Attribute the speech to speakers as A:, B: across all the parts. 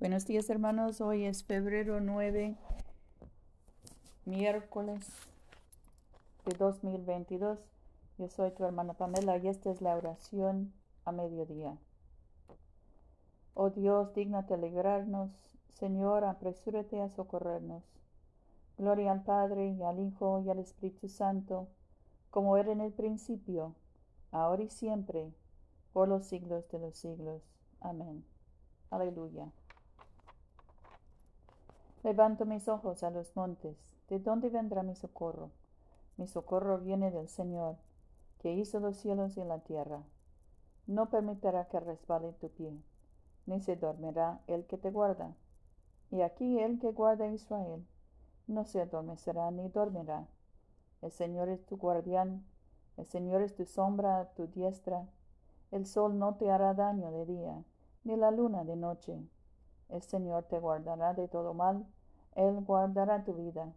A: días hermanos, hoy es febrero 9, miércoles de 2022. Yo soy tu hermana Pamela y esta es la oración a mediodía. Oh Dios, dignate alegrarnos, Señor, apresúrate a socorrernos. Gloria al Padre y al Hijo y al Espíritu Santo, como era en el principio, ahora y siempre, por los siglos de los siglos. Amén. Aleluya. Levanto mis ojos a los montes. ¿De dónde vendrá mi socorro? Mi socorro viene del Señor, que hizo los cielos y la tierra. No permitirá que resbale tu pie, ni se dormirá el que te guarda. Y aquí el que guarda a Israel, no se adormecerá ni dormirá. El Señor es tu guardián, el Señor es tu sombra tu diestra. El sol no te hará daño de día, ni la luna de noche. El Señor te guardará de todo mal, Él guardará tu vida.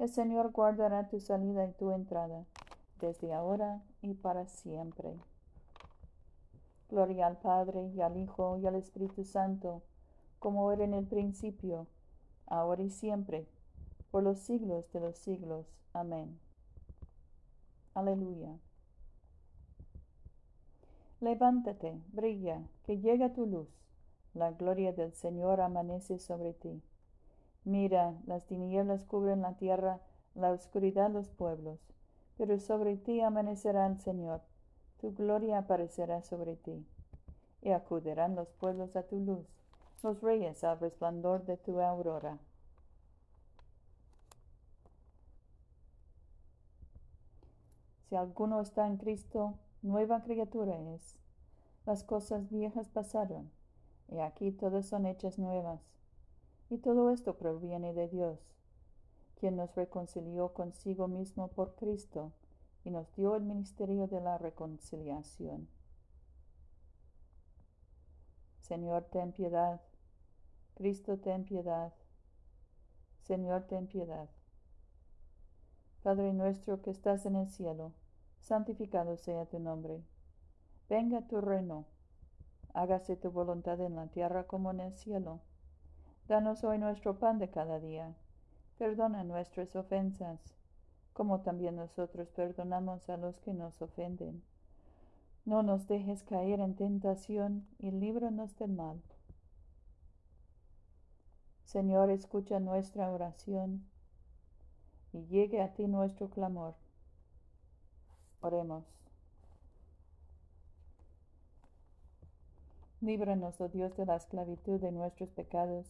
A: El Señor guardará tu salida y tu entrada, desde ahora y para siempre. Gloria al Padre y al Hijo y al Espíritu Santo, como era en el principio, ahora y siempre, por los siglos de los siglos. Amén. Aleluya. Levántate, brilla, que llega tu luz la gloria del Señor amanece sobre ti. Mira, las tinieblas cubren la tierra, la oscuridad los pueblos, pero sobre ti amanecerá el Señor, tu gloria aparecerá sobre ti. Y acudirán los pueblos a tu luz, los reyes al resplandor de tu aurora. Si alguno está en Cristo, nueva criatura es. Las cosas viejas pasaron y aquí todas son hechas nuevas. Y todo esto proviene de Dios, quien nos reconcilió consigo mismo por Cristo y nos dio el ministerio de la reconciliación. Señor, ten piedad. Cristo, ten piedad. Señor, ten piedad. Padre nuestro que estás en el cielo, santificado sea tu nombre. Venga tu reino hágase tu voluntad en la tierra como en el cielo. Danos hoy nuestro pan de cada día. Perdona nuestras ofensas, como también nosotros perdonamos a los que nos ofenden. No nos dejes caer en tentación y líbranos del mal. Señor, escucha nuestra oración y llegue a ti nuestro clamor. Oremos. Líbranos, oh Dios, de la esclavitud de nuestros pecados,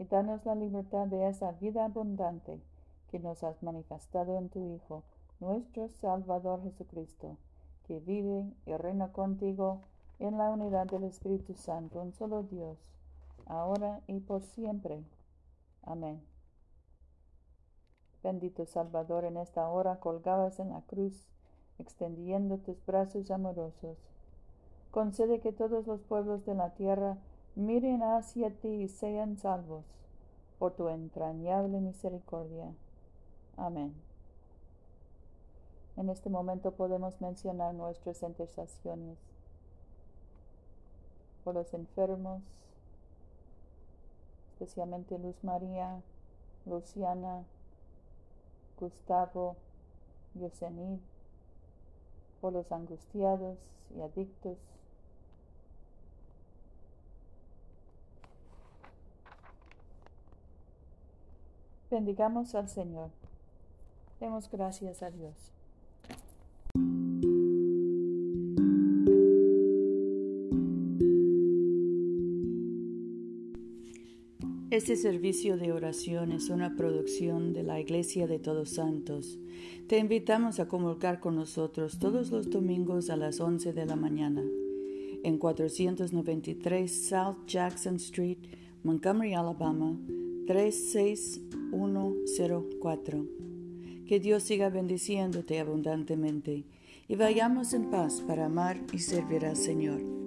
A: y danos la libertad de esa vida abundante que nos has manifestado en tu Hijo, nuestro Salvador Jesucristo, que vive y reina contigo en la unidad del Espíritu Santo, un solo Dios, ahora y por siempre. Amén. Bendito Salvador, en esta hora colgabas en la cruz, extendiendo tus brazos amorosos Concede que todos los pueblos de la tierra miren hacia ti y sean salvos por tu entrañable misericordia. Amén. En este momento podemos mencionar nuestras intercesiones por los enfermos, especialmente Luz María, Luciana, Gustavo, Yosemite, por los angustiados y adictos, Bendigamos al Señor. Demos gracias a Dios. Este servicio de oración es una producción de la Iglesia de Todos Santos. Te invitamos a comulgar con nosotros todos los domingos a las 11 de la mañana en 493 South Jackson Street, Montgomery, Alabama 36104. Que Dios siga bendiciéndote abundantemente y vayamos en paz para amar y servir al Señor.